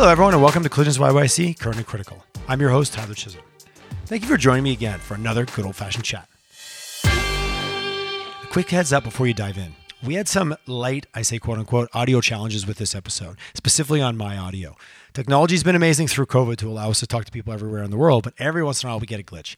Hello, everyone, and welcome to Collisions YYC Current and Critical. I'm your host, Tyler Chisholm. Thank you for joining me again for another good old fashioned chat. A quick heads up before you dive in. We had some light, I say quote unquote, audio challenges with this episode, specifically on my audio. Technology's been amazing through COVID to allow us to talk to people everywhere in the world, but every once in a while we get a glitch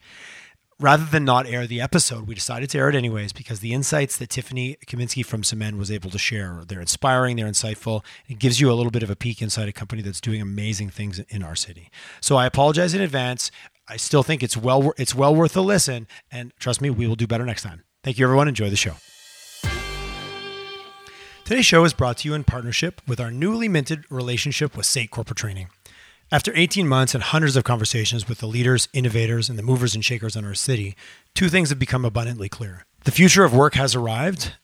rather than not air the episode, we decided to air it anyways because the insights that Tiffany Kaminsky from Symend was able to share, they're inspiring, they're insightful. It gives you a little bit of a peek inside a company that's doing amazing things in our city. So I apologize in advance. I still think it's well it's well worth a listen and trust me, we will do better next time. Thank you everyone. Enjoy the show. Today's show is brought to you in partnership with our newly minted relationship with SAIT Corporate Training. After 18 months and hundreds of conversations with the leaders, innovators, and the movers and shakers in our city, two things have become abundantly clear. The future of work has arrived,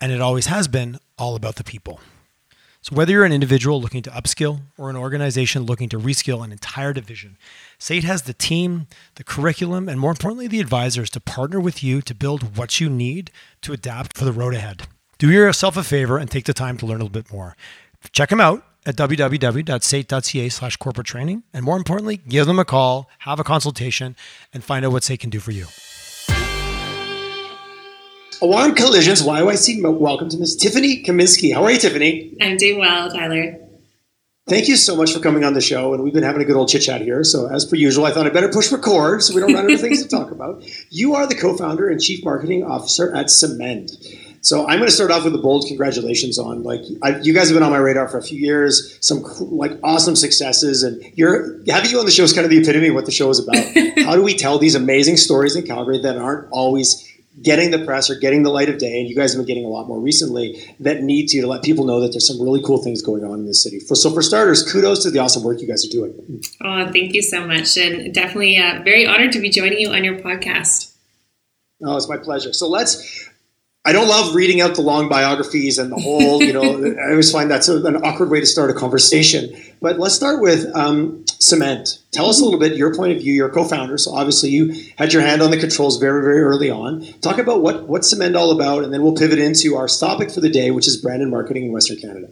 and it always has been all about the people. So, whether you're an individual looking to upskill or an organization looking to reskill an entire division, SAIT has the team, the curriculum, and more importantly, the advisors to partner with you to build what you need to adapt for the road ahead. Do yourself a favor and take the time to learn a little bit more. Check them out at www.sait.ca slash corporate training. And more importantly, give them a call, have a consultation, and find out what SAIT can do for you. Alarm Collisions YYC, welcome to Miss Tiffany Kaminsky. How are you, Tiffany? I'm doing well, Tyler. Thank you so much for coming on the show. And we've been having a good old chit chat here. So, as per usual, I thought I'd better push record so we don't run out of things to talk about. You are the co founder and chief marketing officer at Symend. So I'm going to start off with a bold congratulations on like I, you guys have been on my radar for a few years. Some like awesome successes, and you're having you on the show is kind of the epitome of what the show is about. How do we tell these amazing stories in Calgary that aren't always getting the press or getting the light of day? And you guys have been getting a lot more recently that need to to let people know that there's some really cool things going on in the city. For, so for starters, kudos to the awesome work you guys are doing. Oh, thank you so much, and definitely uh, very honored to be joining you on your podcast. Oh, it's my pleasure. So let's I don't love reading out the long biographies and the whole, you know, I always find that's an awkward way to start a conversation. But let's start with um, Symend. Tell us a little bit your point of view. You're a co-founder, so obviously you had your hand on the controls very, very early on. Talk about what what's Symend all about, and then we'll pivot into our topic for the day, which is brand and marketing in Western Canada.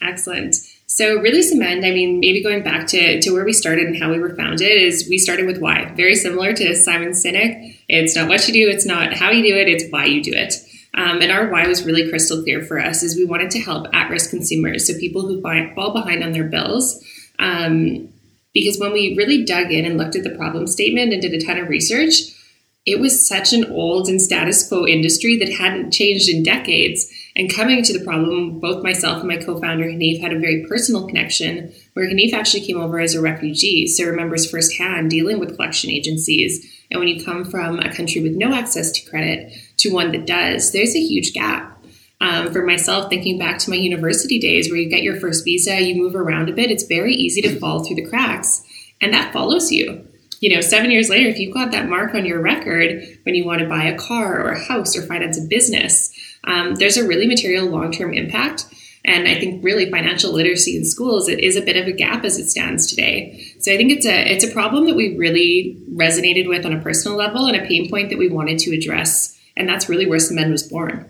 Excellent. So really symend, I mean, maybe going back to, to where we started and how we were founded is we started with why. Very similar to Simon Sinek. It's not what you do, it's not how you do it, it's why you do it. Um, and our why was really crystal clear for us is we wanted to help at-risk consumers, so people who fall behind on their bills. Um, because when we really dug in and looked at the problem statement and did a ton of research, it was such an old and status quo industry that hadn't changed in decades. And coming to the problem, both myself and my co-founder Hanif had a very personal connection where Hanif actually came over as a refugee, so remembers firsthand dealing with collection agencies. And when you come from a country with no access to credit, to one that does, there's a huge gap. Um, for myself, thinking back to my university days where you get your first visa, you move around a bit, it's very easy to fall through the cracks. And that follows you. You know, seven years later, if you've got that mark on your record when you want to buy a car or a house or finance a business, um, there's a really material long term impact. And I think really financial literacy in schools it is a bit of a gap as it stands today. So I think it's a it's a problem that we really resonated with on a personal level and a pain point that we wanted to address and that's really where Symend was born.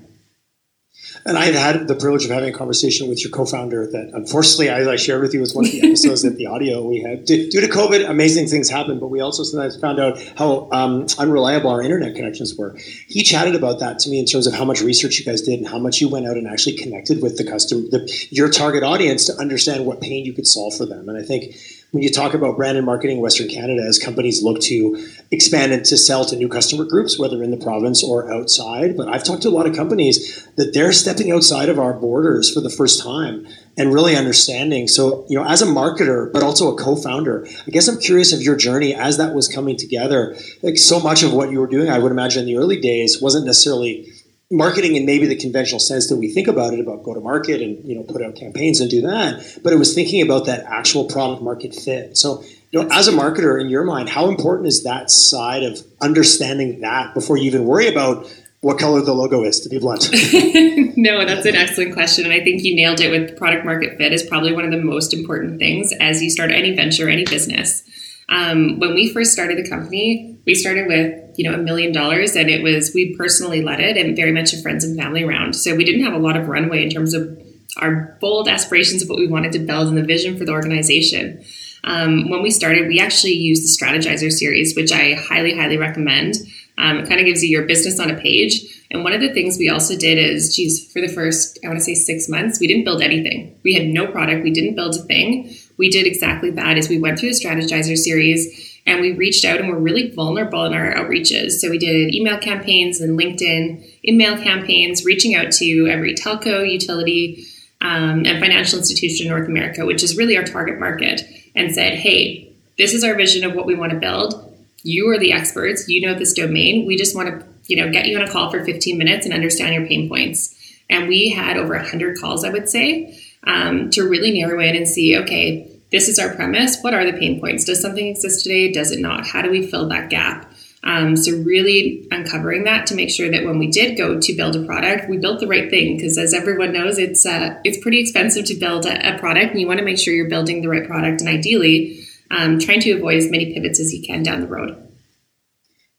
And I had had the privilege of having a conversation with your co-founder that unfortunately, as I shared with you, was one of the episodes that the audio we had. Due to COVID, amazing things happened, but we also sometimes found out how um, unreliable our internet connections were. He chatted about that to me in terms of how much research you guys did and how much you went out and actually connected with the customer, the, your target audience to understand what pain you could solve for them. And I think when you talk about brand and marketing in Western Canada, as companies look to expand and to sell to new customer groups, whether in the province or outside. But I've talked to a lot of companies that they're stepping outside of our borders for the first time and really understanding. So, you know, as a marketer, but also a co-founder, I guess I'm curious of your journey as that was coming together. Like so much of what you were doing, I would imagine in the early days wasn't necessarily marketing in maybe the conventional sense that we think about it about go to market and you know put out campaigns and do that but it was thinking about that actual product market fit. So you know as a marketer in your mind how important is that side of understanding that before you even worry about what color the logo is to be blunt? No that's an excellent question and i think you nailed it with product market fit is probably one of the most important things as you start any venture any business um, when we first started the company we started with you know a million dollars and it was we personally led it and very much a friends and family round so we didn't have a lot of runway in terms of our bold aspirations of what we wanted to build and the vision for the organization. Um, when we started, we actually used the Strategyzer series, which I highly, highly recommend. Um, it kind of gives you your business on a page. And one of the things we also did is, geez, for the first, I want to say six months, we didn't build anything. We had no product. We didn't build a thing. We did exactly that as we went through the Strategyzer series and we reached out and we're really vulnerable in our outreaches. So we did email campaigns and LinkedIn email campaigns, reaching out to every telco, utility, um, and financial institution in North America, which is really our target market, and said, hey, this is our vision of what we want to build. You are the experts. You know this domain. We just want to, you know, get you on a call for 15 minutes and understand your pain points. And we had over 100 calls, I would say, um, to really narrow in and see, okay, this is our premise. What are the pain points? Does something exist today? Does it not? How do we fill that gap? Um, so really uncovering that to make sure that when we did go to build a product, we built the right thing because as everyone knows, it's uh, it's pretty expensive to build a, a, product, and you want to make sure you're building the right product, and ideally, um, trying to avoid as many pivots as you can down the road.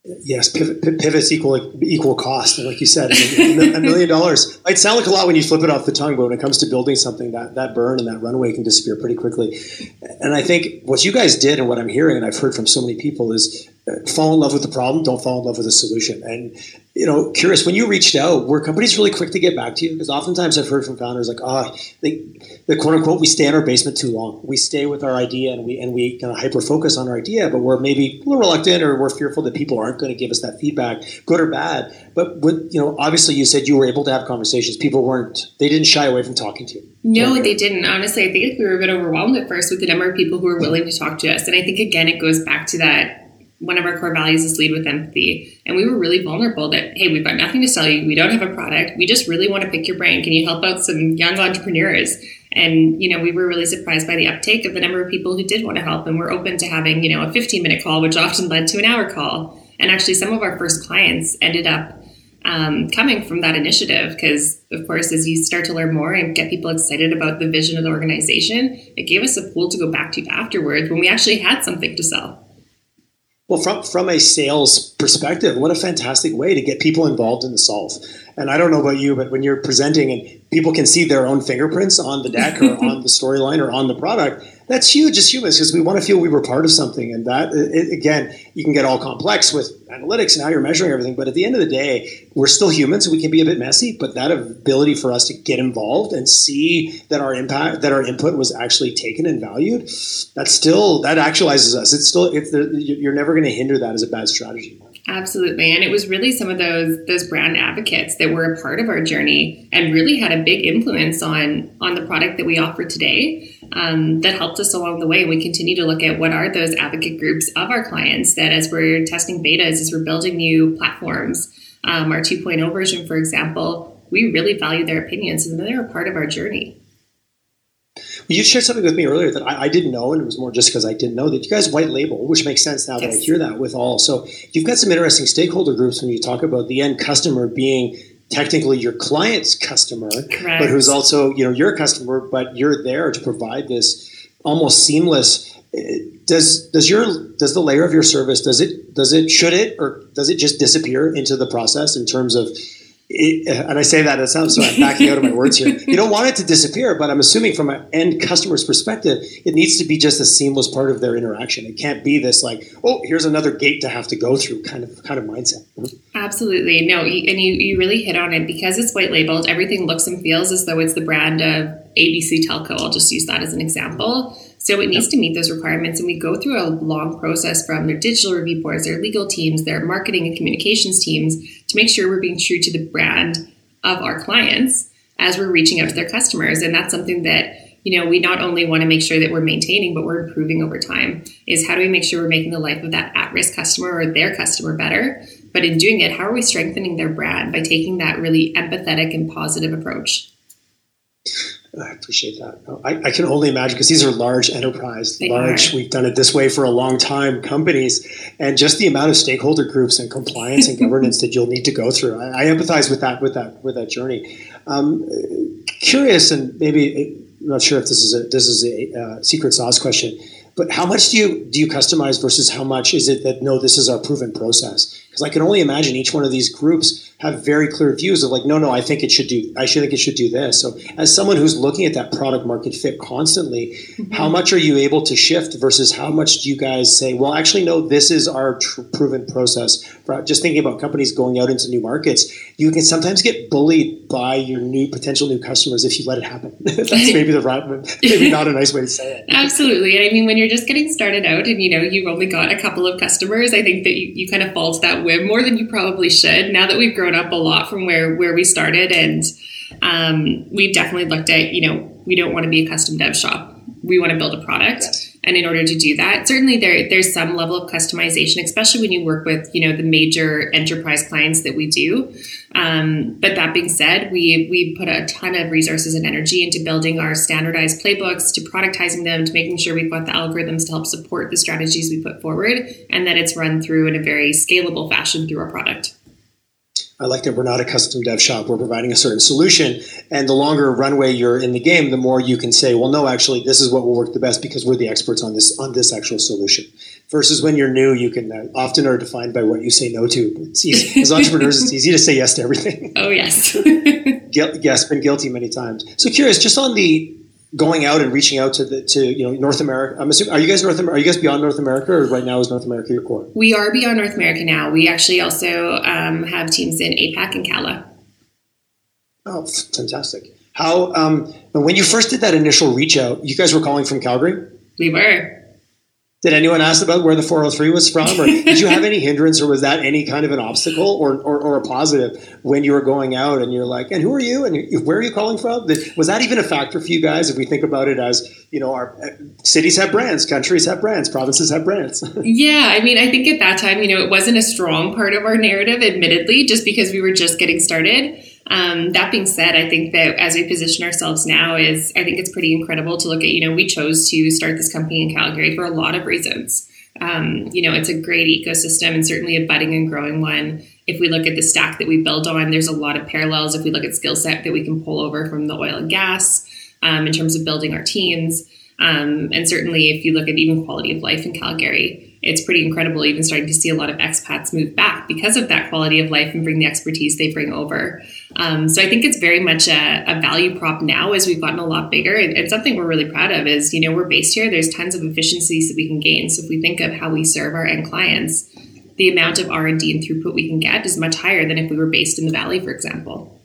Yes, pivot, pivots equal equal cost, like you said, a million dollars might sound like a lot when you flip it off the tongue, but when it comes to building something, that that burn and that runway can disappear pretty quickly. And I think what you guys did, and what I'm hearing, and I've heard from so many people, is fall in love with the problem, don't fall in love with the solution. And you know, curious when you reached out, were companies really quick to get back to you? Because oftentimes I've heard from founders like, oh, they, the quote unquote, we stay in our basement too long. We stay with our idea and we and we kind of hyper focus on our idea, but we're maybe a little reluctant or we're fearful that people aren't going to give us that feedback, good or bad. But with, you know, obviously you said you were able to have conversations. People weren't, they didn't shy away from talking to you. No, they didn't. Honestly, I think we were a bit overwhelmed at first with the number of people who were willing to talk to us. And I think again, it goes back to that one of our core values is lead with empathy. And we were really vulnerable that, hey, we've got nothing to sell you. We don't have a product. We just really want to pick your brain. Can you help out some young entrepreneurs? And, you know, we were really surprised by the uptake of the number of people who did want to help. And we're open to having, you know, a 15 minute call, which often led to an hour call. And actually, some of our first clients ended up um, coming from that initiative because, of course, as you start to learn more and get people excited about the vision of the organization, it gave us a pool to go back to afterwards when we actually had something to sell. Well, from from a sales perspective, what a fantastic way to get people involved in the solve. And I don't know about you, but when you're presenting and people can see their own fingerprints on the deck or on the storyline or on the product, that's huge as humans because we want to feel we were part of something. And that, it, again, you can get all complex with analytics and how you're measuring everything. But at the end of the day, we're still humans, so we can be a bit messy. But that ability for us to get involved and see that our impact, that our input was actually taken and valued, that still that actualizes us. It's still, it's you're never going to hinder that as a bad strategy. Absolutely. And it was really some of those those brand advocates that were a part of our journey and really had a big influence on on the product that we offer today um, that helped us along the way. And we continue to look at what are those advocate groups of our clients that as we're testing betas, as we're building new platforms, um, our 2.0 version, for example, we really value their opinions and they're a part of our journey. You shared something with me earlier that I, I, didn't know, and it was more just because I didn't know that you guys white label, which makes sense now yes. that I hear that with all. So you've got some interesting stakeholder groups when you talk about the end customer being technically your client's customer, Correct. but who's also you know your customer, but you're there to provide this almost seamless. Eh, does does your does the layer of your service does it does it should it or does it just disappear into the process in terms of it, and I say that it sounds so I'm backing out of my words here. You don't want it to disappear, but I'm assuming from an end customer's perspective, it needs to be just a seamless part of their interaction. It can't be this like, oh, here's another gate to have to go through kind of kind of mindset. Absolutely, no, and you you really hit on it because it's white labeled. Everything looks and feels as though it's the brand of ABC Telco. I'll just use that as an example. So it needs to meet those requirements, and we go through a long process from their digital review boards, their legal teams, their marketing and communications teams to make sure we're being true to the brand of our clients as we're reaching out to their customers. And that's something that you know we not only want to make sure that we're maintaining, but we're improving over time. Is how do we make sure we're making the life of that at-risk customer or their customer better? But in doing it, how are we strengthening their brand by taking that really empathetic and positive approach? I appreciate that. I, I can only imagine because these are large enterprise, they large. Are. We've done it this way for a long time. Companies, and just the amount of stakeholder groups and compliance and governance that you'll need to go through. I, I empathize with that, with that, with that journey. Um, curious, and maybe I'm not sure if this is a this is a uh, secret sauce question, but how much do you do you customize versus how much is it that no, this is our proven process? Because I can only imagine each one of these groups have very clear views of like, no, no, I think it should do, I should think it should do this. So as someone who's looking at that product market fit constantly, mm-hmm. how much are you able to shift versus how much do you guys say, well, actually, no, this is our tr- proven process. Just thinking about companies going out into new markets, you can sometimes get bullied by your new potential new customers if you let it happen. That's maybe the right, maybe not a nice way to say it. Absolutely. And I mean, when you're just getting started out and, you know, you've only got a couple of customers, I think that you, you kind of fall to that whim more than you probably should. Now that we've grown up a lot from where, where we started and um, we've definitely looked at, you know, we don't want to be a custom dev shop. We want to build a product. Yes. And in order to do that, certainly there there's some level of customization, especially when you work with you know the major enterprise clients that we do. Um, but that being said, we we put a ton of resources and energy into building our standardized playbooks, to productizing them, to making sure we've got the algorithms to help support the strategies we put forward, and that it's run through in a very scalable fashion through our product. I like that we're not a custom dev shop. We're providing a certain solution. And the longer runway you're in the game, the more you can say, well, no, actually, this is what will work the best because we're the experts on this on this actual solution. Versus when you're new, you can uh, often are defined by what you say no to. It's easy. As entrepreneurs, it's easy to say yes to everything. Oh yes. yes, been guilty many times. So curious, just on the going out and reaching out to the to you know North America. I'm assuming are you guys North Are you guys beyond North America, or right now is North America your core? We are beyond North America now. We actually also um, have teams in APAC and CALA. Oh, fantastic! How um, when you first did that initial reach out, you guys were calling from Calgary. We were. Did anyone ask about where the 403 was from, or did you have any hindrance, or was that any kind of an obstacle or, or, or, a positive when you were going out and you're like, and who are you, and where are you calling from? Was that even a factor for you guys? If we think about it as you know, our uh, cities have brands, countries have brands, provinces have brands. yeah, I mean, I think at that time, you know, it wasn't a strong part of our narrative, admittedly, just because we were just getting started. Um, that being said, I think that as we position ourselves now is I think it's pretty incredible to look at, you know, we chose to start this company in Calgary for a lot of reasons. Um, you know, it's a great ecosystem and certainly a budding and growing one. If we look at the stack that we build on, there's a lot of parallels. If we look at skill set that we can pull over from the oil and gas um, in terms of building our teams. Um, and certainly, if you look at even quality of life in Calgary, it's pretty incredible even starting to see a lot of expats move back because of that quality of life and bring the expertise they bring over. Um, so I think it's very much a, a, value prop now as we've gotten a lot bigger. And, and, something we're really proud of is, you know, we're based here. There's tons of efficiencies that we can gain. So if we think of how we serve our end clients, the amount of R&D and throughput we can get is much higher than if we were based in the Valley, for example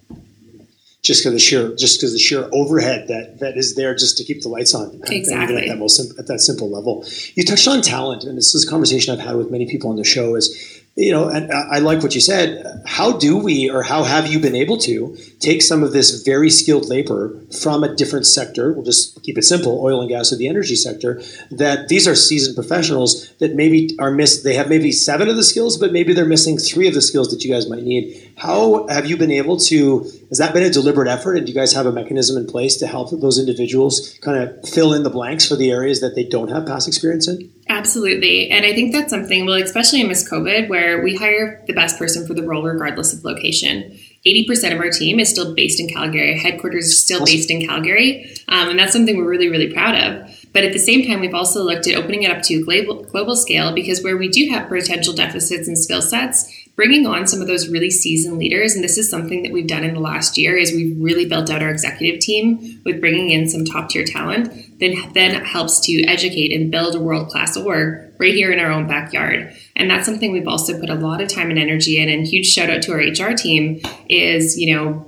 just because the sheer just because the sheer overhead that that is there just to keep the lights on exactly at that most at that simple level. You touched on talent, and this is a conversation I've had with many people on the show. Is you know, and I like what you said. How do we, or how have you been able to take some of this very skilled labor from a different sector? We'll just keep it simple: oil and gas or the energy sector. That these are seasoned professionals that maybe are missed. They have maybe seven of the skills, but maybe they're missing three of the skills that you guys might need. How have you been able to? Has that been a deliberate effort? And do you guys have a mechanism in place to help those individuals kind of fill in the blanks for the areas that they don't have past experience in? Absolutely. And I think that's something, well, especially in Miss COVID, where we hire the best person for the role regardless of location. 80% of our team is still based in Calgary. Headquarters is still based in Calgary. Um, and that's something we're really, really proud of. But at the same time, we've also looked at opening it up to global, global scale because where we do have potential deficits and skill sets, bringing on some of those really seasoned leaders and this is something that we've done in the last year is we've really built out our executive team with bringing in some top tier talent then then helps to educate and build a world class org right here in our own backyard and that's something we've also put a lot of time and energy in and huge shout out to our hr team is you know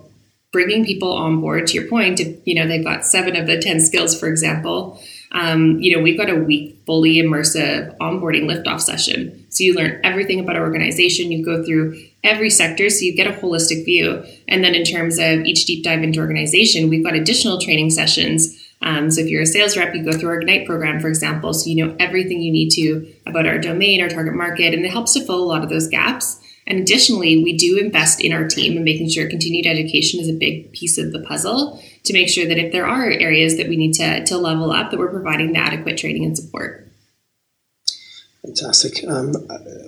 bringing people on board to your point if, you know they've got seven of the 10 skills for example um, you know, we've got a week fully immersive onboarding liftoff session. So you learn everything about our organization. You go through every sector, so you get a holistic view. And then in terms of each deep dive into organization, we've got additional training sessions. Um, so if you're a sales rep, you go through our Ignite program, for example, so you know everything you need to about our domain, our target market, and it helps to fill a lot of those gaps. And additionally, we do invest in our team and making sure continued education is a big piece of the puzzle to make sure that if there are areas that we need to, to level up, that we're providing the adequate training and support. Fantastic. Um,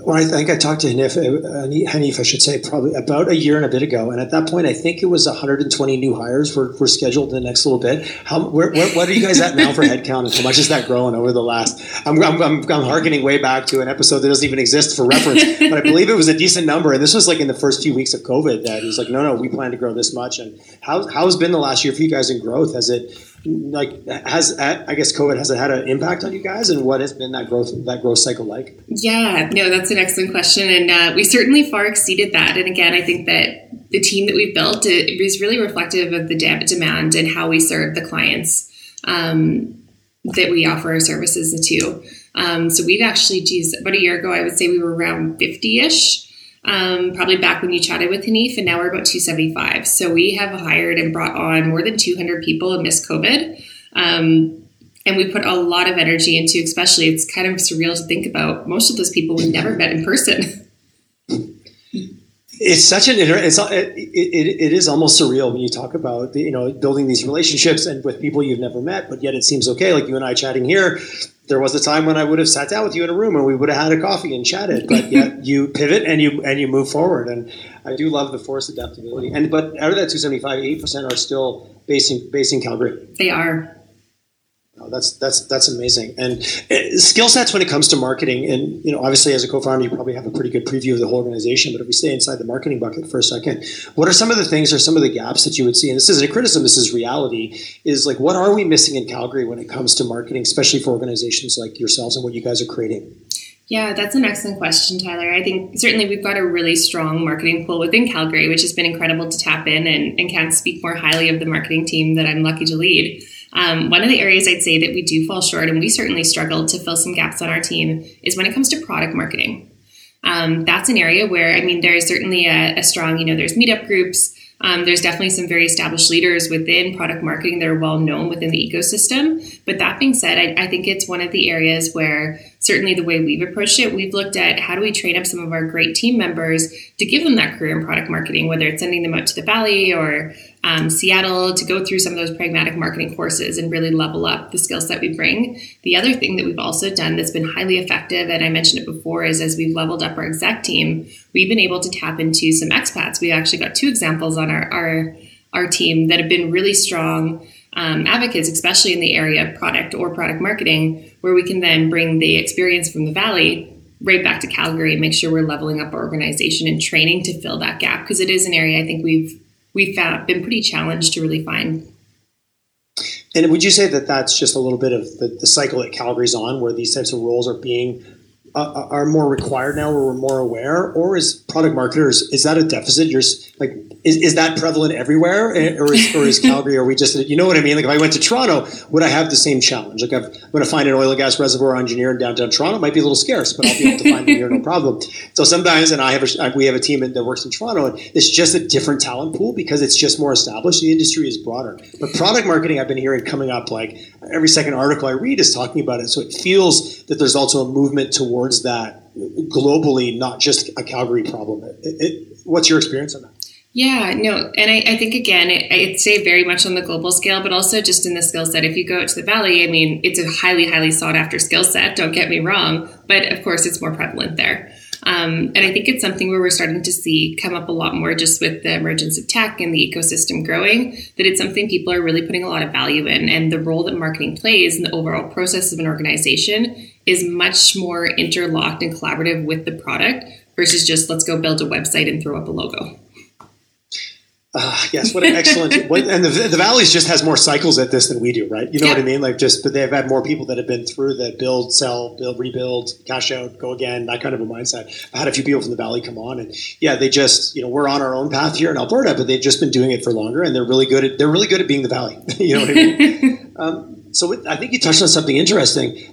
well, I think I talked to Hanif, uh, Hanif, I should say, probably about a year and a bit ago. And at that point, I think it was 120 new hires were, were scheduled in the next little bit. How, where, where, what are you guys at now for headcount and how much is that growing over the last? I'm, I'm, I'm, I'm harkening way back to an episode that doesn't even exist for reference, but I believe it was a decent number. And this was like in the first few weeks of COVID that he was like, no, no, we plan to grow this much. And how, how's been the last year for you guys in growth? Has it, like has I guess COVID has it had an impact on you guys, and what has been that growth that growth cycle like? Yeah, no, that's an excellent question, and uh, we certainly far exceeded that. And again, I think that the team that we've built it, it really reflective of the demand and how we serve the clients um, that we offer our services to. Um, so we've actually, geez, about a year ago, I would say we were around fifty ish um, probably back when you chatted with Hanif, and now we're about 275. So we have hired and brought on more than 200 people amidst COVID. Um, and we put a lot of energy into, especially, it's kind of surreal to think about. Most of those people we never met in person. It's such an it's it, it, it is almost surreal when you talk about the, you know building these relationships and with people you've never met, but yet it seems okay. Like you and I chatting here, there was a time when I would have sat down with you in a room and we would have had a coffee and chatted. But yet you pivot and you and you move forward. And I do love the force adaptability. And but out of that 275, 8 percent are still based in, based in Calgary. They are. Oh, that's that's that's amazing. And uh, skill sets when it comes to marketing, and you know, obviously as a co-founder, you probably have a pretty good preview of the whole organization. But if we stay inside the marketing bucket for a second, what are some of the things or some of the gaps that you would see? And this isn't a criticism; this is reality. Is like what are we missing in Calgary when it comes to marketing, especially for organizations like yourselves and what you guys are creating? Yeah, that's an excellent question, Tyler. I think certainly we've got a really strong marketing pool within Calgary, which has been incredible to tap in and, and can't speak more highly of the marketing team that I'm lucky to lead. Um, one of the areas I'd say that we do fall short, and we certainly struggled to fill some gaps on our team, is when it comes to product marketing. Um, that's an area where, I mean, there's certainly a, a strong, you know, there's meetup groups, um, there's definitely some very established leaders within product marketing that are well known within the ecosystem. But that being said, I, I, think it's one of the areas where certainly the way we've approached it, we've looked at how do we train up some of our great team members to give them that career in product marketing, whether it's sending them out to the Valley or um, Seattle to go through some of those pragmatic marketing courses and really level up the skills that we bring. The other thing that we've also done that's been highly effective, and I mentioned it before, is as we've leveled up our exec team, we've been able to tap into some expats. We actually got two examples on our our, our team that have been really strong. Um, advocates, especially in the area of product or product marketing, where we can then bring the experience from the Valley right back to Calgary and make sure we're leveling up our organization and training to fill that gap because it is an area I think we've we've found, been pretty challenged to really find. And would you say that that's just a little bit of the, the cycle that Calgary's on, where these types of roles are being uh, uh, are more required now, where we're more aware, or is product marketers is that a deficit? You're like, is, is that prevalent everywhere, eh, or is, or is Calgary? Are we just you know what I mean? Like if I went to Toronto, would I have the same challenge? Like i am going to find an oil and gas reservoir engineer in downtown Toronto, it might be a little scarce, but I'll be able to find it here no problem. So sometimes, and I have a, we have a team that works in Toronto, and it's just a different talent pool because it's just more established. The industry is broader, but product marketing I've been hearing coming up like every second article I read is talking about it. So it feels that there's also a movement towards towards that globally, not just a Calgary problem. It, it, what's your experience on that? Yeah, no, and I, I think again, it, I'd say very much on the global scale, but also just in the skill set. If you go out to the valley, I mean, it's a highly, highly sought after skill set. Don't get me wrong, but of course, it's more prevalent there. Um, and I think it's something where we're starting to see come up a lot more just with the emergence of tech and the ecosystem growing, that it's something people are really putting a lot of value in. And the role that marketing plays in the overall process of an organization is much more interlocked and collaborative with the product versus just let's go build a website and throw up a logo. Uh, yes, what an excellent. what, and the, the Valleys just has more cycles at this than we do, right? You know yeah. what I mean? Like just, but they've had more people that have been through the build, sell, build, rebuild, cash out, go again, that kind of a mindset. I had a few people from the Valley come on, and yeah, they just, you know, we're on our own path here in Alberta, but they've just been doing it for longer, and they're really good at they're really good at being the Valley. you know what I mean? um, so I think you touched on something interesting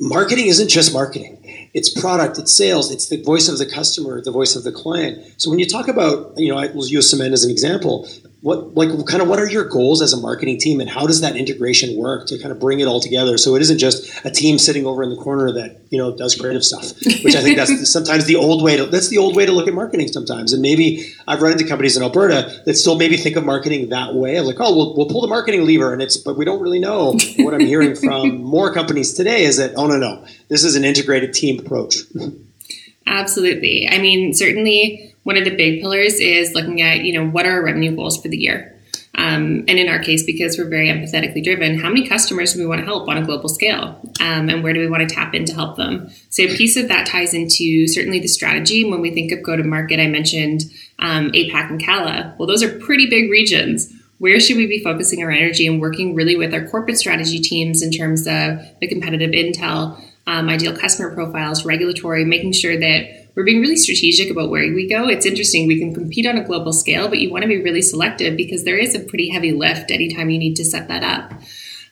marketing isn't just marketing it's product it's sales it's the voice of the customer the voice of the client. So when you talk about you know i will use symend as an example what like kind of what are your goals as a marketing team and how does that integration work to kind of bring it all together? So it isn't just a team sitting over in the corner that you know does creative stuff which i think that's sometimes the old way to that's the old way to look at marketing sometimes. And maybe i've run into companies in alberta that still maybe think of marketing that way. Of like oh we'll, we'll pull the marketing lever and it's but we don't really know what i'm hearing from more companies today is that oh no no this is an integrated team approach. Absolutely. I mean certainly one of the big pillars is looking at, you know, what are our revenue goals for the year? Um, and in our case, because we're very empathetically driven, how many customers do we want to help on a global scale? Um, and where do we want to tap in to help them? So, a piece of that ties into certainly the strategy. When we think of go to market, I mentioned um, APAC and CALA. Well, those are pretty big regions. Where should we be focusing our energy and working really with our corporate strategy teams in terms of the competitive intel, um, ideal customer profiles, regulatory, making sure that we're being really strategic about where we go. It's interesting. We can compete on a global scale, but you want to be really selective because there is a pretty heavy lift anytime you need to set that up.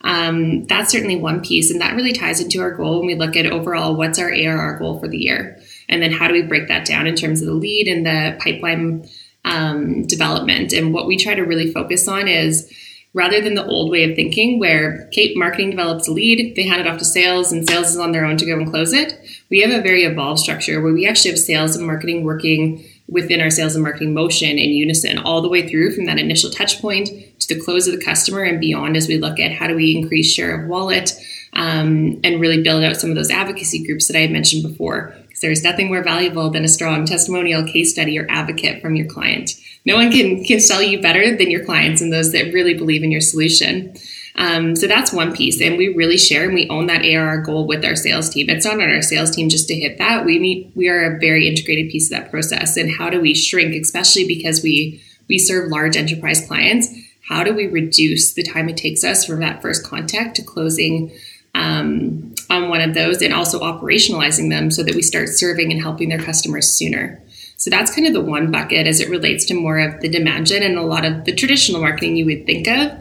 Um, that's certainly one piece, and that really ties into our goal when we look at overall what's our ARR goal for the year, and then how do we break that down in terms of the lead and the pipeline um, development. And what we try to really focus on is rather than the old way of thinking where Kate marketing develops a lead, they hand it off to sales, and sales is on their own to go and close it. We have a very evolved structure where we actually have sales and marketing working within our sales and marketing motion in unison all the way through from that initial touch point to the close of the customer and beyond as we look at how do we increase share of wallet um, and really build out some of those advocacy groups that I had mentioned before. Because there's nothing more valuable than a strong testimonial case study or advocate from your client no one can can sell you better than your clients and those that really believe in your solution. Um, so that's one piece, and we really share and we own that ARR goal with our sales team. It's not on our sales team just to hit that. We need we are a very integrated piece of that process. And how do we shrink, especially because we we serve large enterprise clients? How do we reduce the time it takes us from that first contact to closing um, on one of those, and also operationalizing them so that we start serving and helping their customers sooner? So that's kind of the one bucket as it relates to more of the demand gen and a lot of the traditional marketing you would think of.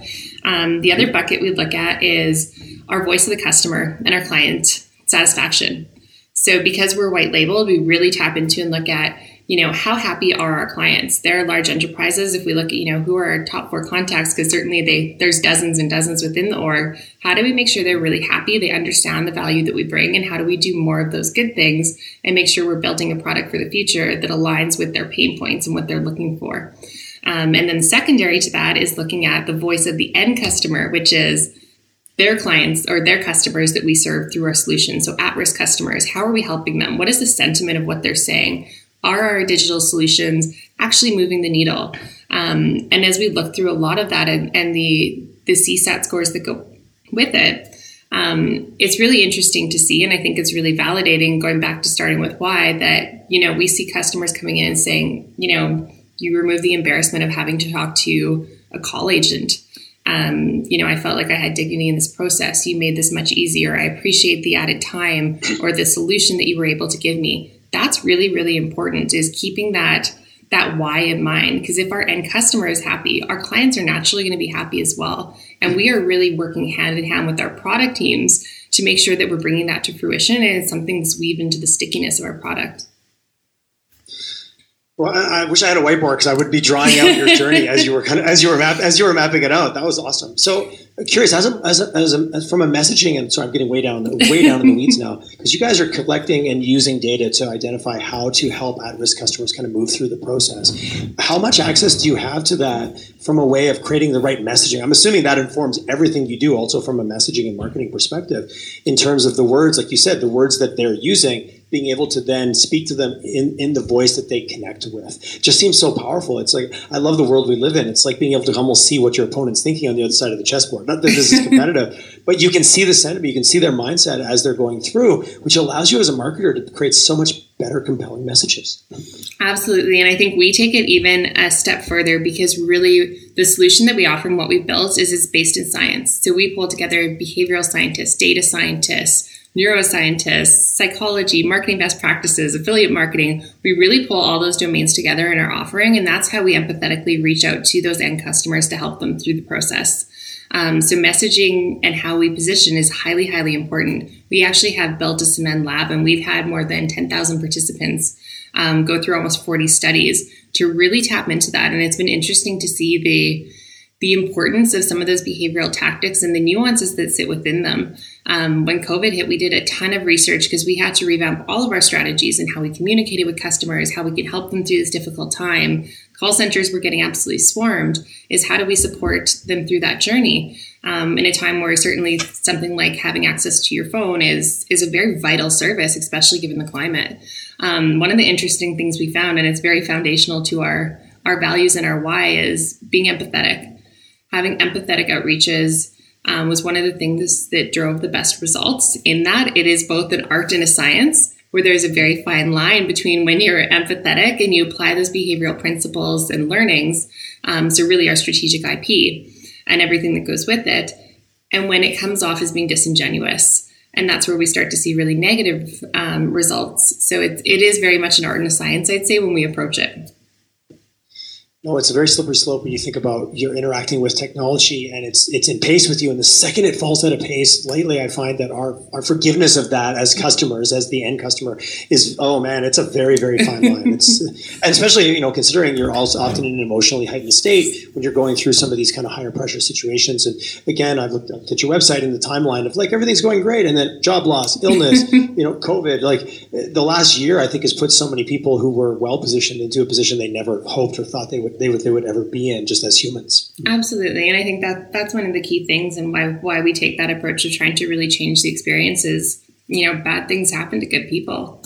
Um, the other bucket we look at is our voice of the customer and our client satisfaction. So because we're white labeled, we really tap into and look at you know, how happy are our clients? They're large enterprises. If we look at, you know, who are our top four contacts, because certainly they there's dozens and dozens within the org. How do we make sure they're really happy? They understand the value that we bring, and how do we do more of those good things and make sure we're building a product for the future that aligns with their pain points and what they're looking for? Um, and then secondary to that is looking at the voice of the end customer, which is their clients or their customers that we serve through our solution. So at risk customers, how are we helping them? What is the sentiment of what they're saying? are our digital solutions actually moving the needle? Um, and as we look through a lot of that and, and the the CSAT scores that go with it, um, it's really interesting to see, and I think it's really validating. Going back to starting with why that you know we see customers coming in and saying, you know, you remove the embarrassment of having to talk to a call agent. Um, you know, I felt like I had dignity in this process. You made this much easier. I appreciate the added time or the solution that you were able to give me that's really really important is keeping that that why in mind because if our end customer is happy our clients are naturally going to be happy as well and we are really working hand in hand with our product teams to make sure that we're bringing that to fruition and it's something that's weaved into the stickiness of our product well, I, wish I had a whiteboard because I would be drawing out your journey as you were kind of as you were map, as you were mapping it out. That was awesome. So curious, as a, as, a, as, a, as from a messaging, and sorry, I'm getting way down way down in the weeds now because you guys are collecting and using data to identify how to help at-risk customers kind of move through the process. How much access do you have to that from a way of creating the right messaging? I'm assuming that informs everything you do, also from a messaging and marketing perspective, in terms of the words, like you said, the words that they're using being able to then speak to them in, in the voice that they connect with just seems so powerful. It's like, I love the world we live in. It's like being able to almost see what your opponent's thinking on the other side of the chessboard. Not that this is competitive, but you can see the sentiment, you can see their mindset as they're going through, which allows you as a marketer to create so much better, compelling messages. Absolutely. And I think we take it even a step further because really the solution that we offer and what we built is is based in science. So we pull together behavioral scientists, data scientists, neuroscientists, psychology, marketing best practices, affiliate marketing. We really pull all those domains together in our offering, and that's how we empathetically reach out to those end customers to help them through the process. Um, so messaging and how we position is highly, highly important. We actually have built a Symend lab, and we've had more than 10,000 participants um, go through almost 40 studies to really tap into that. And it's been interesting to see the the importance of some of those behavioral tactics and the nuances that sit within them. Um, when COVID hit, we did a ton of research because we had to revamp all of our strategies and how we communicated with customers, how we could help them through this difficult time. Call centers were getting absolutely swarmed. Is how do we support them through that journey um, in a time where certainly something like having access to your phone is is a very vital service, especially given the climate. Um, one of the interesting things we found, and it's very foundational to our our values and our why, is being empathetic having empathetic outreaches um, was one of the things that drove the best results. In that, it is both an art and a science, where there's a very fine line between when you're empathetic and you apply those behavioral principles and learnings. Um, so, really, our strategic IP and everything that goes with it. And when it comes off as being disingenuous. And that's where we start to see really negative um, results. So, it, it is very much an art and a science, I'd say, when we approach it. No, it's a very slippery slope when you think about you're interacting with technology and it's it's in pace with you. And the second it falls out of pace, lately I find that our, our forgiveness of that as customers, as the end customer, is oh man, it's a very, very fine line. It's and especially, you know, considering you're also often in an emotionally heightened state when you're going through some of these kind of higher pressure situations. And again, I've looked at your website and the timeline of like everything's going great and then job loss, illness, you know, COVID. Like the last year I think has put so many people who were well positioned into a position they never hoped or thought they would they would they would ever be in just as humans. Absolutely, and I think that that's one of the key things, and why why we take that approach of trying to really change the experiences. You know, bad things happen to good people.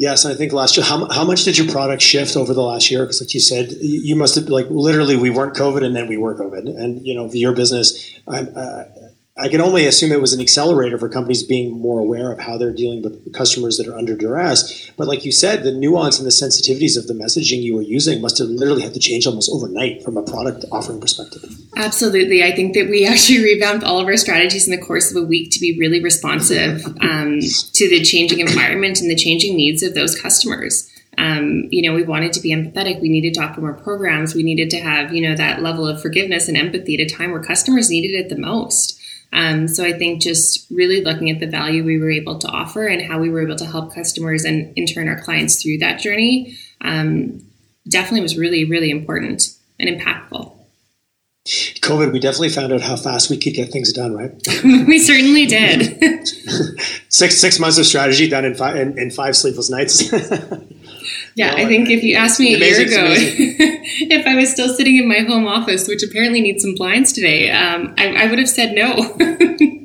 Yes, and I think last year, how, how much did your product shift over the last year? Because, like you said, you must have like literally we weren't COVID and then we were COVID, and you know your business. I'm uh, I can only assume it was an accelerator for companies being more aware of how they're dealing with customers that are under duress. But like you said, the nuance and the sensitivities of the messaging you were using must have literally had to change almost overnight from a product offering perspective. Absolutely. I think that we actually revamped all of our strategies in the course of a week to be really responsive um, to the changing environment and the changing needs of those customers. Um, you know, we wanted to be empathetic. We needed to offer more programs. We needed to have, you know, that level of forgiveness and empathy at a time where customers needed it the most. Um, so I think just really looking at the value we were able to offer and how we were able to help customers and in turn our clients through that journey um, definitely was really, really important and impactful. COVID, we definitely found out how fast we could get things done, right? we certainly did. six six months of strategy done in five in, in five sleepless nights. Yeah, I think if you asked me a year ago if I was still sitting in my home office, which apparently needs some blinds today, um, I, I would have said no.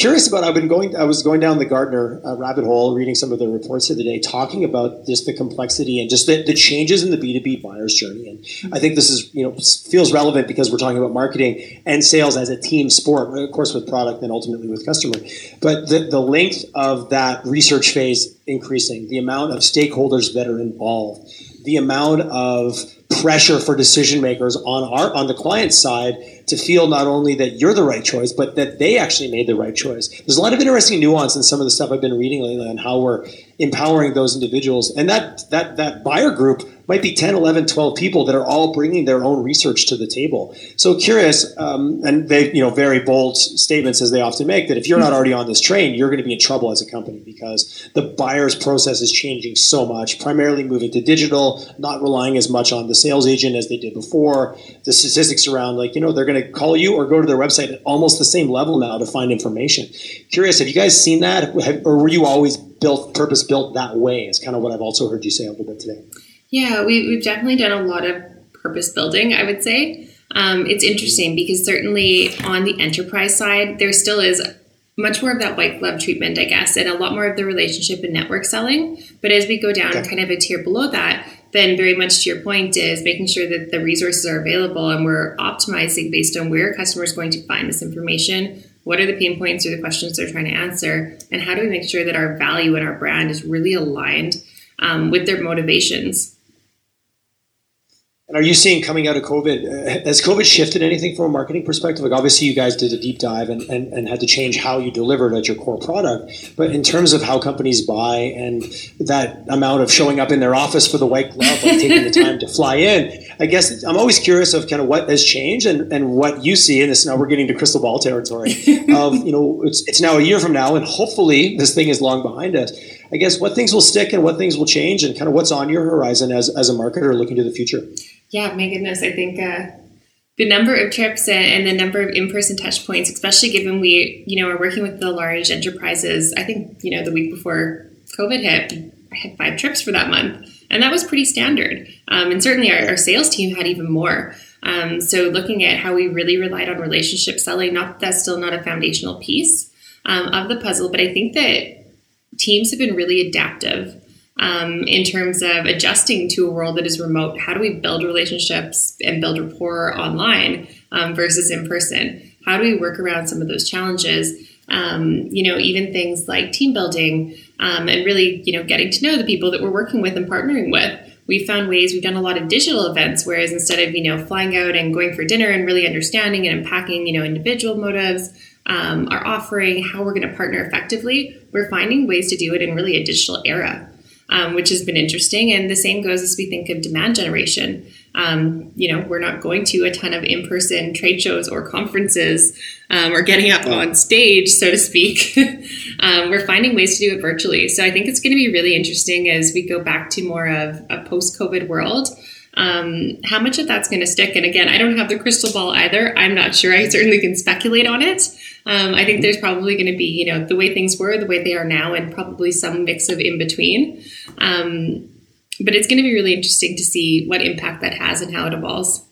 curious about. I've been going. I was going down the Gartner uh, rabbit hole, reading some of the reports of the day, talking about just the complexity and just the, the changes in the B two B buyer's journey. And I think this is you know feels relevant because we're talking about marketing and sales as a team sport, of course, with product and ultimately with customer. But the the length of that research phase increasing, the amount of stakeholders that are involved, the amount of pressure for decision makers on our on the client side to feel not only that you're the right choice, but that they actually made the right choice. There's a lot of interesting nuance in some of the stuff I've been reading lately on how we're empowering those individuals. And that that that buyer group might be 10, 11, 12 people that are all bringing their own research to the table. So curious, um, and they, you know, very bold statements as they often make that if you're not already on this train, you're going to be in trouble as a company because the buyer's process is changing so much, primarily moving to digital, not relying as much on the sales agent as they did before. The statistics around like, you know, they're going to call you or go to their website at almost the same level now to find information. Curious, have you guys seen that? Or were you always built, purpose built that way is kind of what I've also heard you say a little bit today. Yeah, we, we've definitely done a lot of purpose building, I would say. Um, it's interesting because certainly on the enterprise side, there still is much more of that white glove treatment, I guess, and a lot more of the relationship and network selling. But as we go down okay. kind of a tier below that, then very much to your point is making sure that the resources are available and we're optimizing based on where a customer is going to find this information. What are the pain points or the questions they're trying to answer? And how do we make sure that our value and our brand is really aligned um, with their motivations? And are you seeing coming out of COVID, uh, has COVID shifted anything from a marketing perspective? Like obviously you guys did a deep dive and, and, and had to change how you delivered at your core product. But in terms of how companies buy and that amount of showing up in their office for the white glove, like taking the time to fly in, I guess I'm always curious of kind of what has changed and, and what you see. And this now we're getting to crystal ball territory of, you know, it's, it's now a year from now and hopefully this thing is long behind us I guess what things will stick and what things will change, and kind of what's on your horizon as as a marketer looking to the future. Yeah, my goodness, I think. Uh, the number of trips and the number of in-person touch points, especially given we, you know, are working with the large enterprises. I think, you know, the week before COVID hit, I had five trips for that month, and that was pretty standard. Um, and certainly, our, our, sales team had even more. Um, so, looking at how we really relied on relationship selling, not that's still not a foundational piece um, of the puzzle, but I think that teams have been really adaptive um, in terms of adjusting to a world that is remote. How do we build relationships and build rapport online um, versus in person? How do we work around some of those challenges? Um, you know, even things like team building um, and really, you know, getting to know the people that we're working with and partnering with. We've found ways. We've done a lot of digital events, whereas instead of you know flying out and going for dinner and really understanding and unpacking you know individual motives, um, our offering, how we're going to partner effectively, we're finding ways to do it in really a digital era um, which has been interesting. And the same goes as we think of demand generation. Um, you know, we're not going to a ton of in person trade shows or conferences um, or getting up on stage, so to speak. Um, we're finding ways to do it virtually. So I think it's going to be really interesting as we go back to more of a post COVID world. Um, how much of that's going to stick? And again, I don't have the crystal ball either. I'm not sure. I certainly can speculate on it. Um, I think there's probably going to be, you know, the way things were, the way they are now, and probably some mix of in between. Um, but it's going to be really interesting to see what impact that has and how it evolves.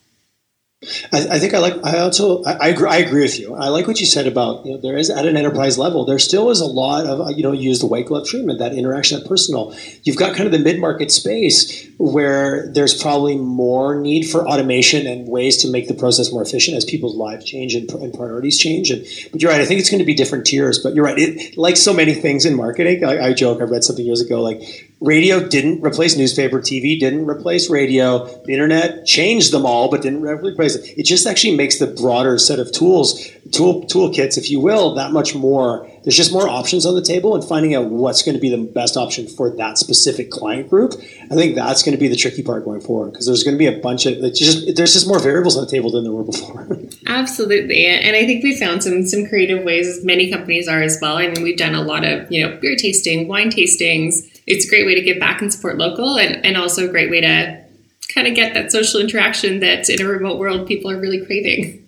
I, I, think I like. I also I, I, agree, I agree with you. I like what you said about you know, there is at an enterprise level there still is a lot of you know use the white glove treatment that interaction that personal. You've got kind of the mid market space where there's probably more need for automation and ways to make the process more efficient as people's lives change and, and priorities change. And but you're right. I think it's going to be different tiers. But you're right. It like so many things in marketing. I, I joke. I read something years ago like radio didn't replace newspaper tv didn't replace radio. The internet changed them all but didn't replace it. It just actually makes the broader set of tools tool toolkits if you will that much more there's just more options on the table and finding out what's going to be the best option for that specific client group i think that's going to be the tricky part going forward because there's going to be a bunch of just there's just more variables on the table than there were before. Absolutely and i think we found some some creative ways many companies are as well. I mean we've done a lot of you know beer tasting wine tastings it's a great way to give back and support local and, and also a great way to kind of get that social interaction that in a remote world people are really craving.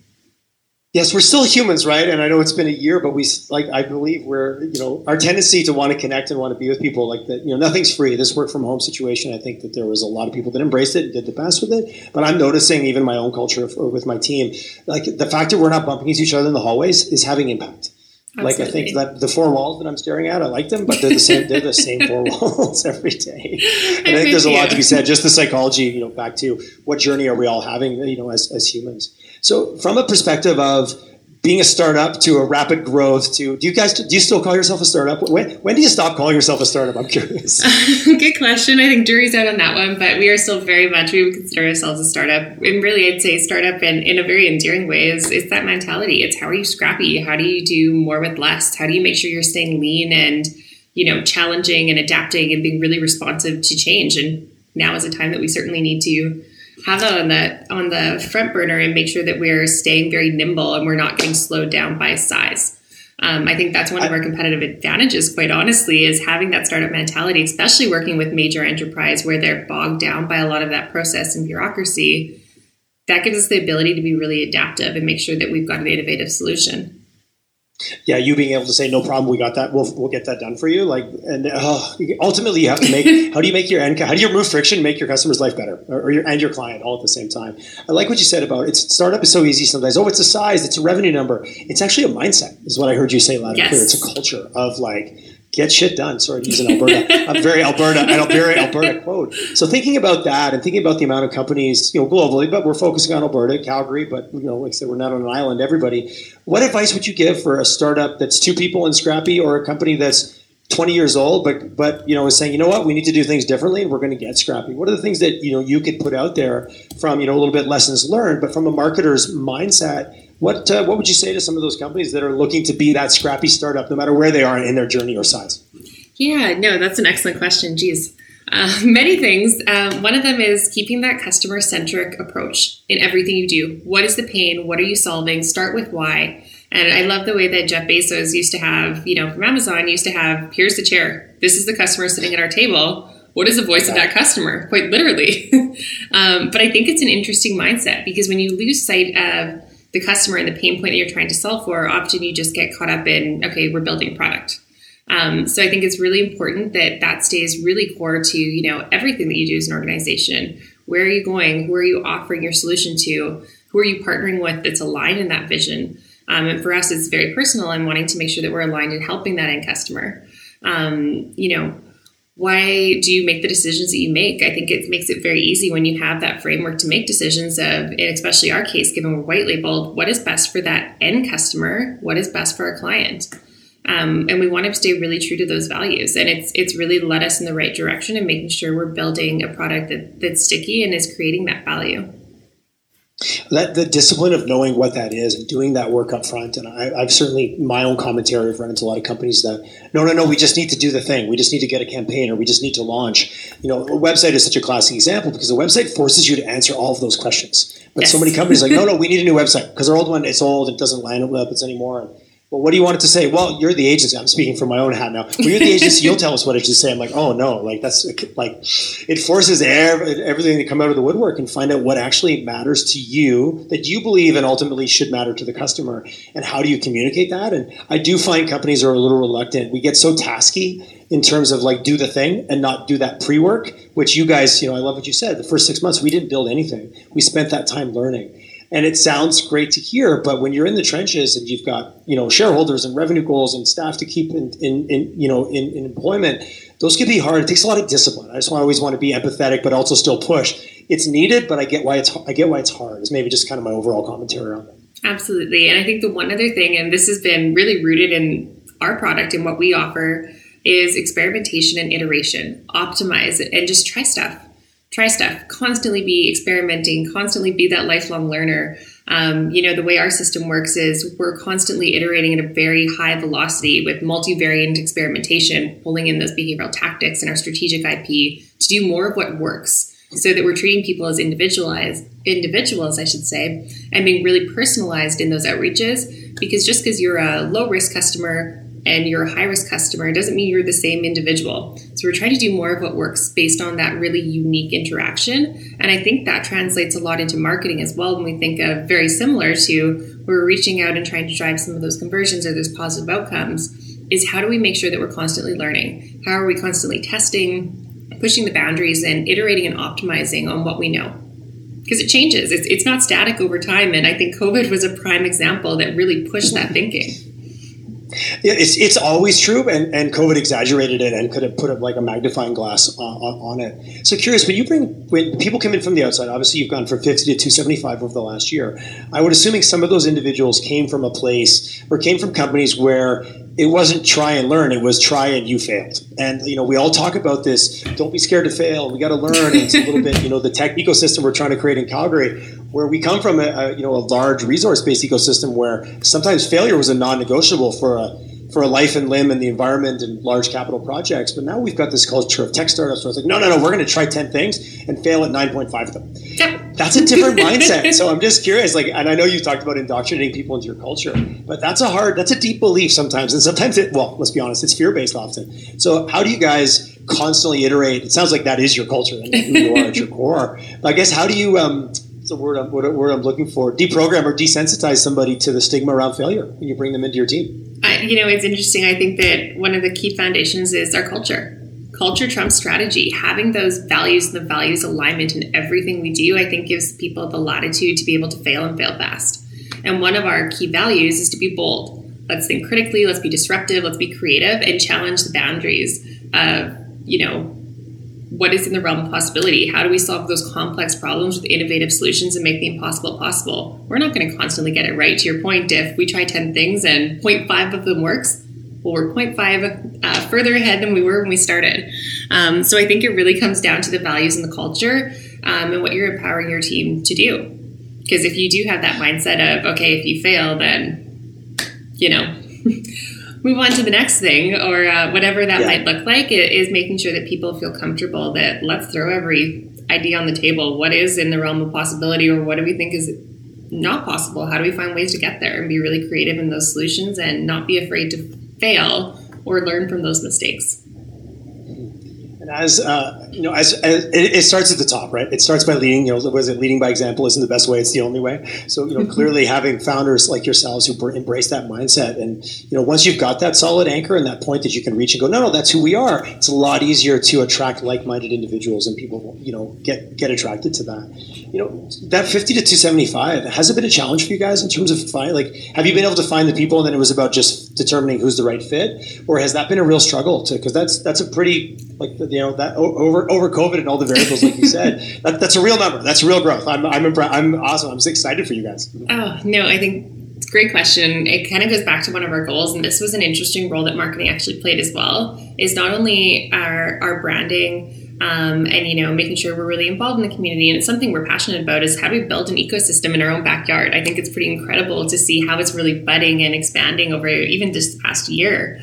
Yes we're still humans right? And i know it's been a year but we like i believe we're you know our tendency to want to connect and want to be with people like that you know nothing's free. This work from home situation i think that there was a lot of people that embraced it and did the best with it. But i'm noticing even my own culture with my team like the fact that we're not bumping into each other in the hallways is having impact Absolutely. Like I think that the four walls that I'm staring at, I like them, but they're the same. they're the same four walls every day. And I think there's a lot to be said. Just the psychology, you know, back to what journey are we all having, you know, as as humans. So from a perspective of being a startup to a rapid growth to do you guys do you still call yourself a startup? When, when do you stop calling yourself a startup? I'm curious. Good question. I think jury's out on that one but we are still very much we would consider ourselves a startup. And really i'd say startup in, in a very endearing way is, is that mentality. It's how are you scrappy? How do you do more with less? How do you make sure you're staying lean and you know challenging and adapting and being really responsive to change? And now is a time that we certainly need to have that on the on the front burner and make sure that we're staying very nimble and we're not getting slowed down by size. Um, I think that's one of our competitive advantages, quite honestly, is having that startup mentality, especially working with major enterprise where they're bogged down by a lot of that process and bureaucracy. That gives us the ability to be really adaptive and make sure that we've got an innovative solution yeah, you being able to say no problem, we got that. We'll we'll get that done for you. Like, and uh, ultimately, you have to make. how do you make your end? How do you remove friction, make your customer's life better, or, or, your and your client all at the same time? I like what you said about it's startup is so easy sometimes. Oh, it's a size, it's a revenue number. It's actually a mindset, is what I heard you say loud yes. and clear. It's a culture of like get shit done. Sorry to use an Alberta, a very Alberta, and a very Alberta quote. So thinking about that and thinking about the amount of companies, you know, globally, but we're focusing on Alberta, Calgary, but you know, like I said, we're not on an island. Everybody, what advice would you give for a startup that's two people and scrappy, or a company that's 20 years old, but but you know is saying, you know what, we need to do things differently, and we're going to get scrappy. What are the things that you know you could put out there from you know a little bit lessons learned, but from a marketer's mindset? What uh, what would you say to some of those companies that are looking to be that scrappy startup, no matter where they are in their journey or size? Yeah, no, that's an excellent question. Geez. Uh, many things. Um, one of them is keeping that customer centric approach in everything you do. What is the pain? What are you solving? Start with why. And I love the way that Jeff Bezos used to have, you know, from Amazon, used to have here's the chair. This is the customer sitting at our table. What is the voice of that customer? Quite literally. um, but I think it's an interesting mindset because when you lose sight of the customer and the pain point that you're trying to solve for, often you just get caught up in, okay, we're building a product. Um, so I think it's really important that that stays really core to, you know, everything that you do as an organization. Where are you going? Who are you offering your solution to? Who are you partnering with that's aligned in that vision? Um, and for us, it's very personal and wanting to make sure that we're aligned in helping that end customer. Um, you know, why do you make the decisions that you make? I think it makes it very easy when you have that framework to make decisions of, in especially our case, given we're white labeled, what is best for that end customer? What is best for our client? Um, and we want to stay really true to those values. And it's it's really led us in the right direction and making sure we're building a product that, that's sticky and is creating that value that the discipline of knowing what that is and doing that work up front. And I, have certainly my own commentary i've run into a lot of companies that no no no we just need to do the thing. We just need to get a campaign or we just need to launch. You know a website is such a classic example because a website forces you to answer all of those questions. But yes. so many companies like no no we need a new website because our old one it's old it doesn't line up with us anymore well, what do you want it to say? Well, you're the agency. I'm speaking from my own hat now. Well, you're the agency. You'll tell us what it should say. I'm like, oh no, like that's like it forces everything to come out of the woodwork and find out what actually matters to you that you believe and ultimately should matter to the customer. And how do you communicate that? And I do find companies are a little reluctant. We get so tasky in terms of like do the thing and not do that pre-work, which you guys, you know, I love what you said. The first six months we didn't build anything. We spent that time learning and it sounds great to hear but when you're in the trenches and you've got you know shareholders and revenue goals and staff to keep in, in, in you know in, in, employment those can be hard. It takes a lot of discipline. I just always want to be empathetic but also still push. It's needed but i get why it's i get why it's hard is maybe just kind of my overall commentary on it. Absolutely. And i think the one other thing and this has been really rooted in our product and what we offer is experimentation and iteration. Optimize it and just try stuff try stuff, constantly be experimenting, constantly be that lifelong learner. Um, you know, the way our system works is we're constantly iterating at a very high velocity with multivariant experimentation, pulling in those behavioral tactics and our strategic IP to do more of what works so that we're treating people as individualized individuals, I should say, and being really personalized in those outreaches. Because just because you're a low risk customer and you're a high risk customer it doesn't mean you're the same individual. So we're trying to do more of what works based on that really unique interaction. And I think that translates a lot into marketing as well when we think of very similar to we're reaching out and trying to drive some of those conversions or those positive outcomes is how do we make sure that we're constantly learning? How are we constantly testing, pushing the boundaries and iterating and optimizing on what we know? Because it changes. It's, it's not static over time. And I think COVID was a prime example that really pushed that thinking. Yeah, it's it's always true, and, and COVID exaggerated it and could have put like a magnifying glass on, on, it. So curious, when you bring when people come in from the outside, obviously you've gone from fifty to two seventy five over the last year. I would assuming some of those individuals came from a place or came from companies where it wasn't try and learn; it was try and you failed. And you know, we all talk about this. Don't be scared to fail. We got to learn. It's a little bit, you know, the tech ecosystem we're trying to create in Calgary, where we come from a, a you know a large resource based ecosystem where sometimes failure was a non negotiable for a for a life and limb and the environment and large capital projects. But now we've got this culture of tech startups where it's like, no, no, no, we're going to try 10 things and fail at 9.5 of them. Yeah. That's a different mindset. So I'm just curious, like, and I know you talked about indoctrinating people into your culture, but that's a hard, that's a deep belief sometimes. And sometimes it, well, let's be honest, it's fear based often. So how do you guys constantly iterate? It sounds like that is your culture and who you are at your core. But I guess how do you, um, the word I'm, word I'm looking for, deprogram or desensitize somebody to the stigma around failure when you bring them into your team? You know, it's interesting. I think that one of the key foundations is our culture. Culture trumps strategy. Having those values and the values alignment in everything we do, I think, gives people the latitude to be able to fail and fail fast. And one of our key values is to be bold. Let's think critically. Let's be disruptive. Let's be creative and challenge the boundaries of, you know, what is in the realm of possibility? How do we solve those complex problems with innovative solutions and make the impossible possible? We're not going to constantly get it right. To your point, if we try 10 things and 0.5 of them works, well, we're 0.5 uh, further ahead than we were when we started. Um, so I think it really comes down to the values and the culture um, and what you're empowering your team to do. Because if you do have that mindset of, okay, if you fail, then, you know, move on to the next thing or uh, whatever that yeah. might look like is making sure that people feel comfortable that let's throw every idea on the table what is in the realm of possibility or what do we think is not possible? How do we find ways to get there and be really creative in those solutions and not be afraid to fail or learn from those mistakes? As uh, you know, as, as it, it, starts at the top, right? It starts by leading. You know, was it leading by example isn't the best way; it's the only way. So you know, clearly having founders like yourselves who embrace that mindset, and you know, once you've got that solid anchor and that point that you can reach and go, no, no, that's who we are. It's a lot easier to attract like-minded individuals, and people, you know, get get attracted to that. You know, that fifty to two seventy-five has it been a challenge for you guys in terms of find like have you been able to find the people, and then it was about just determining who's the right fit, or has that been a real struggle to? Because that's that's a pretty like you know that over over COVID and all the variables, like you said, that, that's a real number. That's real growth. I'm I'm impressed. I'm awesome. I'm just excited for you guys. Oh no, I think it's a great question. It kind of goes back to one of our goals, and this was an interesting role that marketing actually played as well. Is not only our our branding. Um, and you know making sure we're really involved in the community and it's something we're passionate about is how do we build an ecosystem in our own backyard i think it's pretty incredible to see how it's really budding and expanding over even just the past year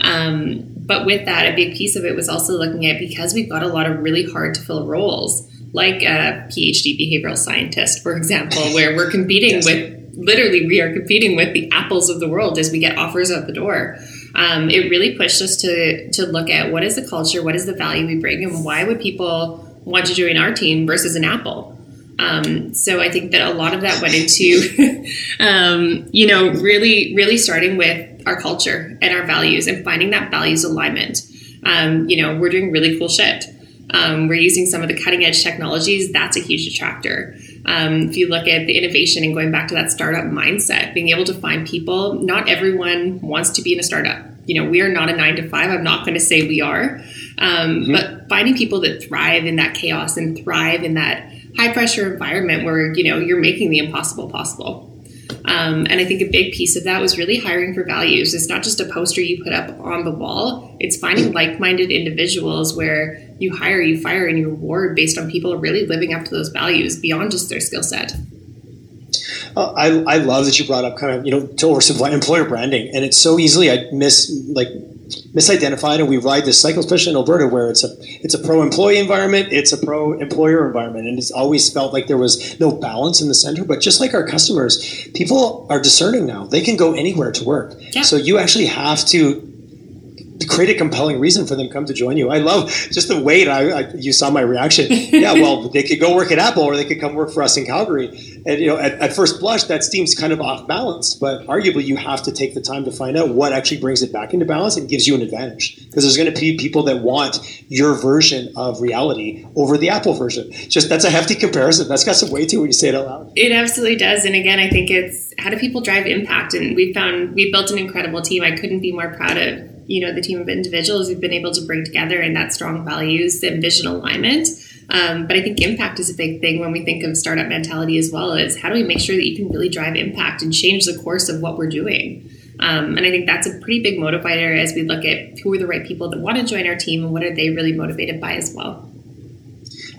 um, but with that, a big piece of it was also looking at because we've got a lot of really hard to fill roles, like a PhD behavioral scientist, for example, where we're competing yes. with literally we are competing with the apples of the world as we get offers out the door. Um, it really pushed us to to look at what is the culture, what is the value we bring, and why would people want to join our team versus an Apple. Um, so I think that a lot of that went into, um, you know, really, really starting with our culture and our values and finding that values alignment. Um, you know, we're doing really cool shit. Um, we're using some of the cutting edge technologies. That's a huge attractor. Um, if you look at the innovation and going back to that startup mindset, being able to find people, not everyone wants to be in a startup. You know, we are not a nine to five. I'm not going to say we are, um, mm-hmm. but finding people that thrive in that chaos and thrive in that high pressure environment where you know you're making the impossible possible. Um, and I think a big piece of that was really hiring for values. It's not just a poster you put up on the wall, it's finding like minded individuals where you hire, you fire, and you reward based on people really living up to those values beyond just their skill set. Uh, I, I love that you brought up kind of you know to oversimplify employer branding, and it's so easily I miss like misidentified and we ride this cycle, especially in Alberta, where it's a it's a pro employee environment, it's a pro employer environment, and it's always felt like there was no balance in the center. But just like our customers, people are discerning now; they can go anywhere to work. Yeah. So you actually have to create a compelling reason for them to come to join you. I love just the way I, I, you saw my reaction. yeah, well, they could go work at Apple or they could come work for us in Calgary. And you know, at, at, first blush, that seems kind of off balance, but arguably, you have to take the time to find out what actually brings it back into balance and gives you an advantage. Because there's going to be people that want your version of reality over the Apple version. Just that's a hefty comparison. That's got some weight to it when you say it out loud. It absolutely does. And again, I think it's how do people drive impact? And we found we built an incredible team. I couldn't be more proud of you know the team of individuals who've been able to bring together in that strong values and vision alignment. Um, but I think impact is a big thing when we think of startup mentality as well. Is how do we make sure that you can really drive impact and change the course of what we're doing? Um, and I think that's a pretty big motivator as we look at who are the right people that want to join our team and what are they really motivated by as well.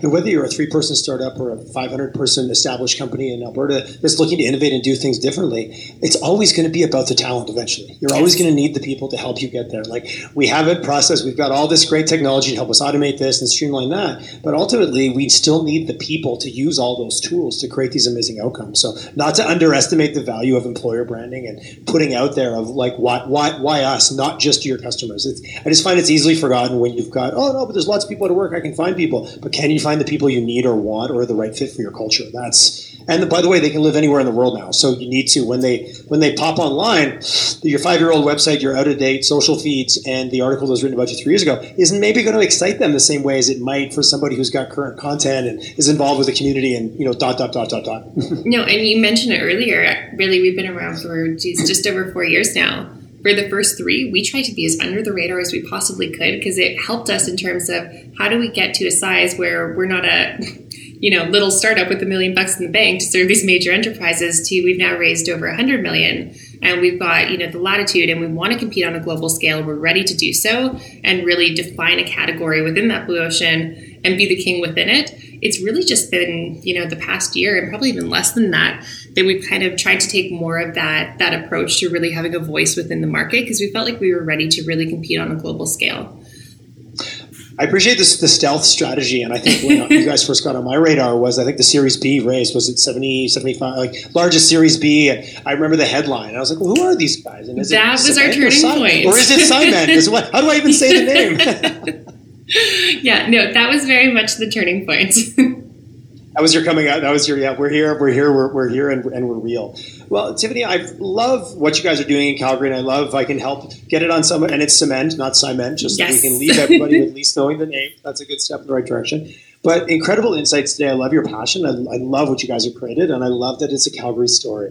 And whether you're a three person startup or a 500 person established company in Alberta that's looking to innovate and do things differently, it's always going to be about the talent eventually. You're always going to need the people to help you get there. Like we have it processed, we've got all this great technology to help us automate this and streamline that. But ultimately, we still need the people to use all those tools to create these amazing outcomes. So, not to underestimate the value of employer branding and putting out there of like, why, why, why us, not just your customers. It's, I just find it's easily forgotten when you've got, oh, no, but there's lots of people to work. I can find people. But can you find find the people you need or want or the right fit for your culture. That's and by the way, they can live anywhere in the world now. So you need to when they when they pop online, your five year old website, your out of date social feeds, and the article that was written about you three years ago isn't maybe going to excite them the same way as it might for somebody who's got current content and is involved with the community and you know dot dot dot dot dot. no, and you mentioned it earlier. Really, we've been around for geez, just over four years now for the first three, we tried to be as under the radar as we possibly could because it helped us in terms of how do we get to a size where we're not a you know little startup with a million bucks in the bank to serve these major enterprises to we've now raised over a hundred million and we've got you know the latitude and we want to compete on a global scale. We're ready to do so and really define a category within that blue ocean and be the king within it it's really just been you know the past year and probably even less than that that we've kind of tried to take more of that that approach to really having a voice within the market because we felt like we were ready to really compete on a global scale I appreciate this the stealth strategy, and I think when you guys first got on my radar was I think the Series B raise was it 70, 75, like largest Series B, and I remember the headline. I was like, well, who are these guys? And is that was our turning or point, or is it Simon? Is what? How do I even say the name? yeah, no, that was very much the turning point. that was your coming out. That was your yeah. We're here. We're here. We're, we're here, and, and we're real. Well, Tiffany, I love what you guys are doing in Calgary, and I love I can help get it on someone. And it's Symend, not cement. Just yes. so we can leave everybody with at least knowing the name. That's a good step in the right direction. But incredible insights today. I love your passion. I, I, love what you guys have created, and I love that it's a Calgary story.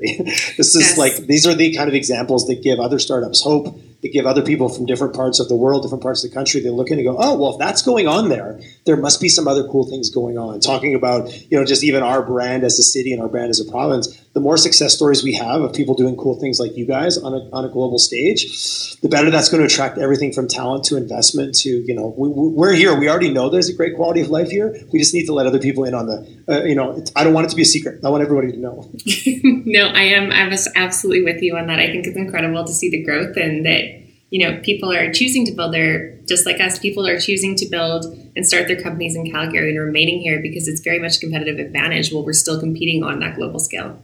this is yes. like these are the kind of examples that give other startups hope they give other people from different parts of the world, different parts of the country, they look in and go, oh, well, if that's going on there, there must be some other cool things going on. Talking about, you know, just even our brand as a city and our brand as a province, the more success stories we have of people doing cool things like you guys on a, on a global stage, the better that's going to attract everything from talent to investment to, you know, we, we're here. We already know there's a great quality of life here. We just need to let other people in on the, uh, you know, I don't want it to be a secret. I want everybody to know. no, I am. I was absolutely with you on that. I think it's incredible to see the growth and that you know, people are choosing to build their, just like us, people are choosing to build and start their companies in Calgary and remaining here because it's very much competitive advantage while we're still competing on that global scale.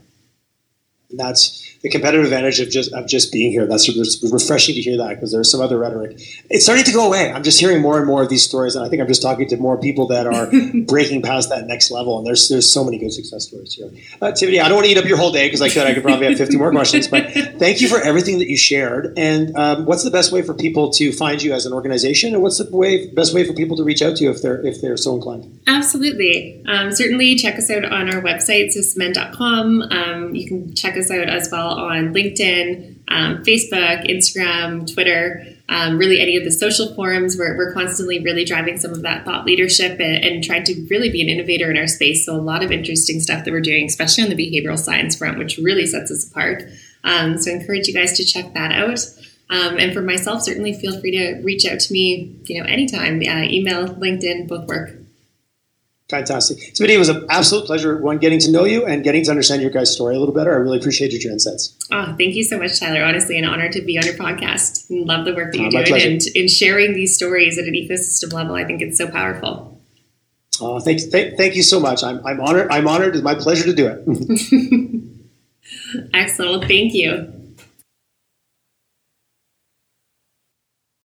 That's the competitive advantage of just of just being here. That's refreshing to hear that because there's some other rhetoric. It's starting to go away. I'm just hearing more and more of these stories, and I think I'm just talking to more people that are breaking past that next level. And there's there's so many good success stories here. Uh, Tiffany, I don't want to eat up your whole day because I could I could probably have 50 more questions. But thank you for everything that you shared. And um, what's the best way for people to find you as an organization, and what's the way best way for people to reach out to you if they're if they're so inclined? Absolutely. Um, certainly, check us out on our website, so symend.com. Um, you can check us out as well on LinkedIn, um, Facebook, Instagram, Twitter, um, really any of the social forums. We're, we're constantly really driving some of that thought leadership and, and, trying to really be an innovator in our space. So, a lot of interesting stuff that we're doing, especially on the behavioral science front, which really sets us apart. Um, so, I encourage you guys to check that out. Um, and for myself, certainly feel free to reach out to me, you know, anytime. Uh, email, LinkedIn, both work. Fantastic. So, it was an absolute pleasure, one, getting to know you and getting to understand your guys' story a little better. I really appreciate your insights. Oh, thank you so much, Tyler. Honestly, an honor to be on your podcast and love the work that you're doing and in sharing these stories at an ecosystem level. I think it's so powerful. Uh, thank, th- thank you so much. I'm, I'm honored. I'm honored. It's my pleasure to do it. Excellent. Well, thank you.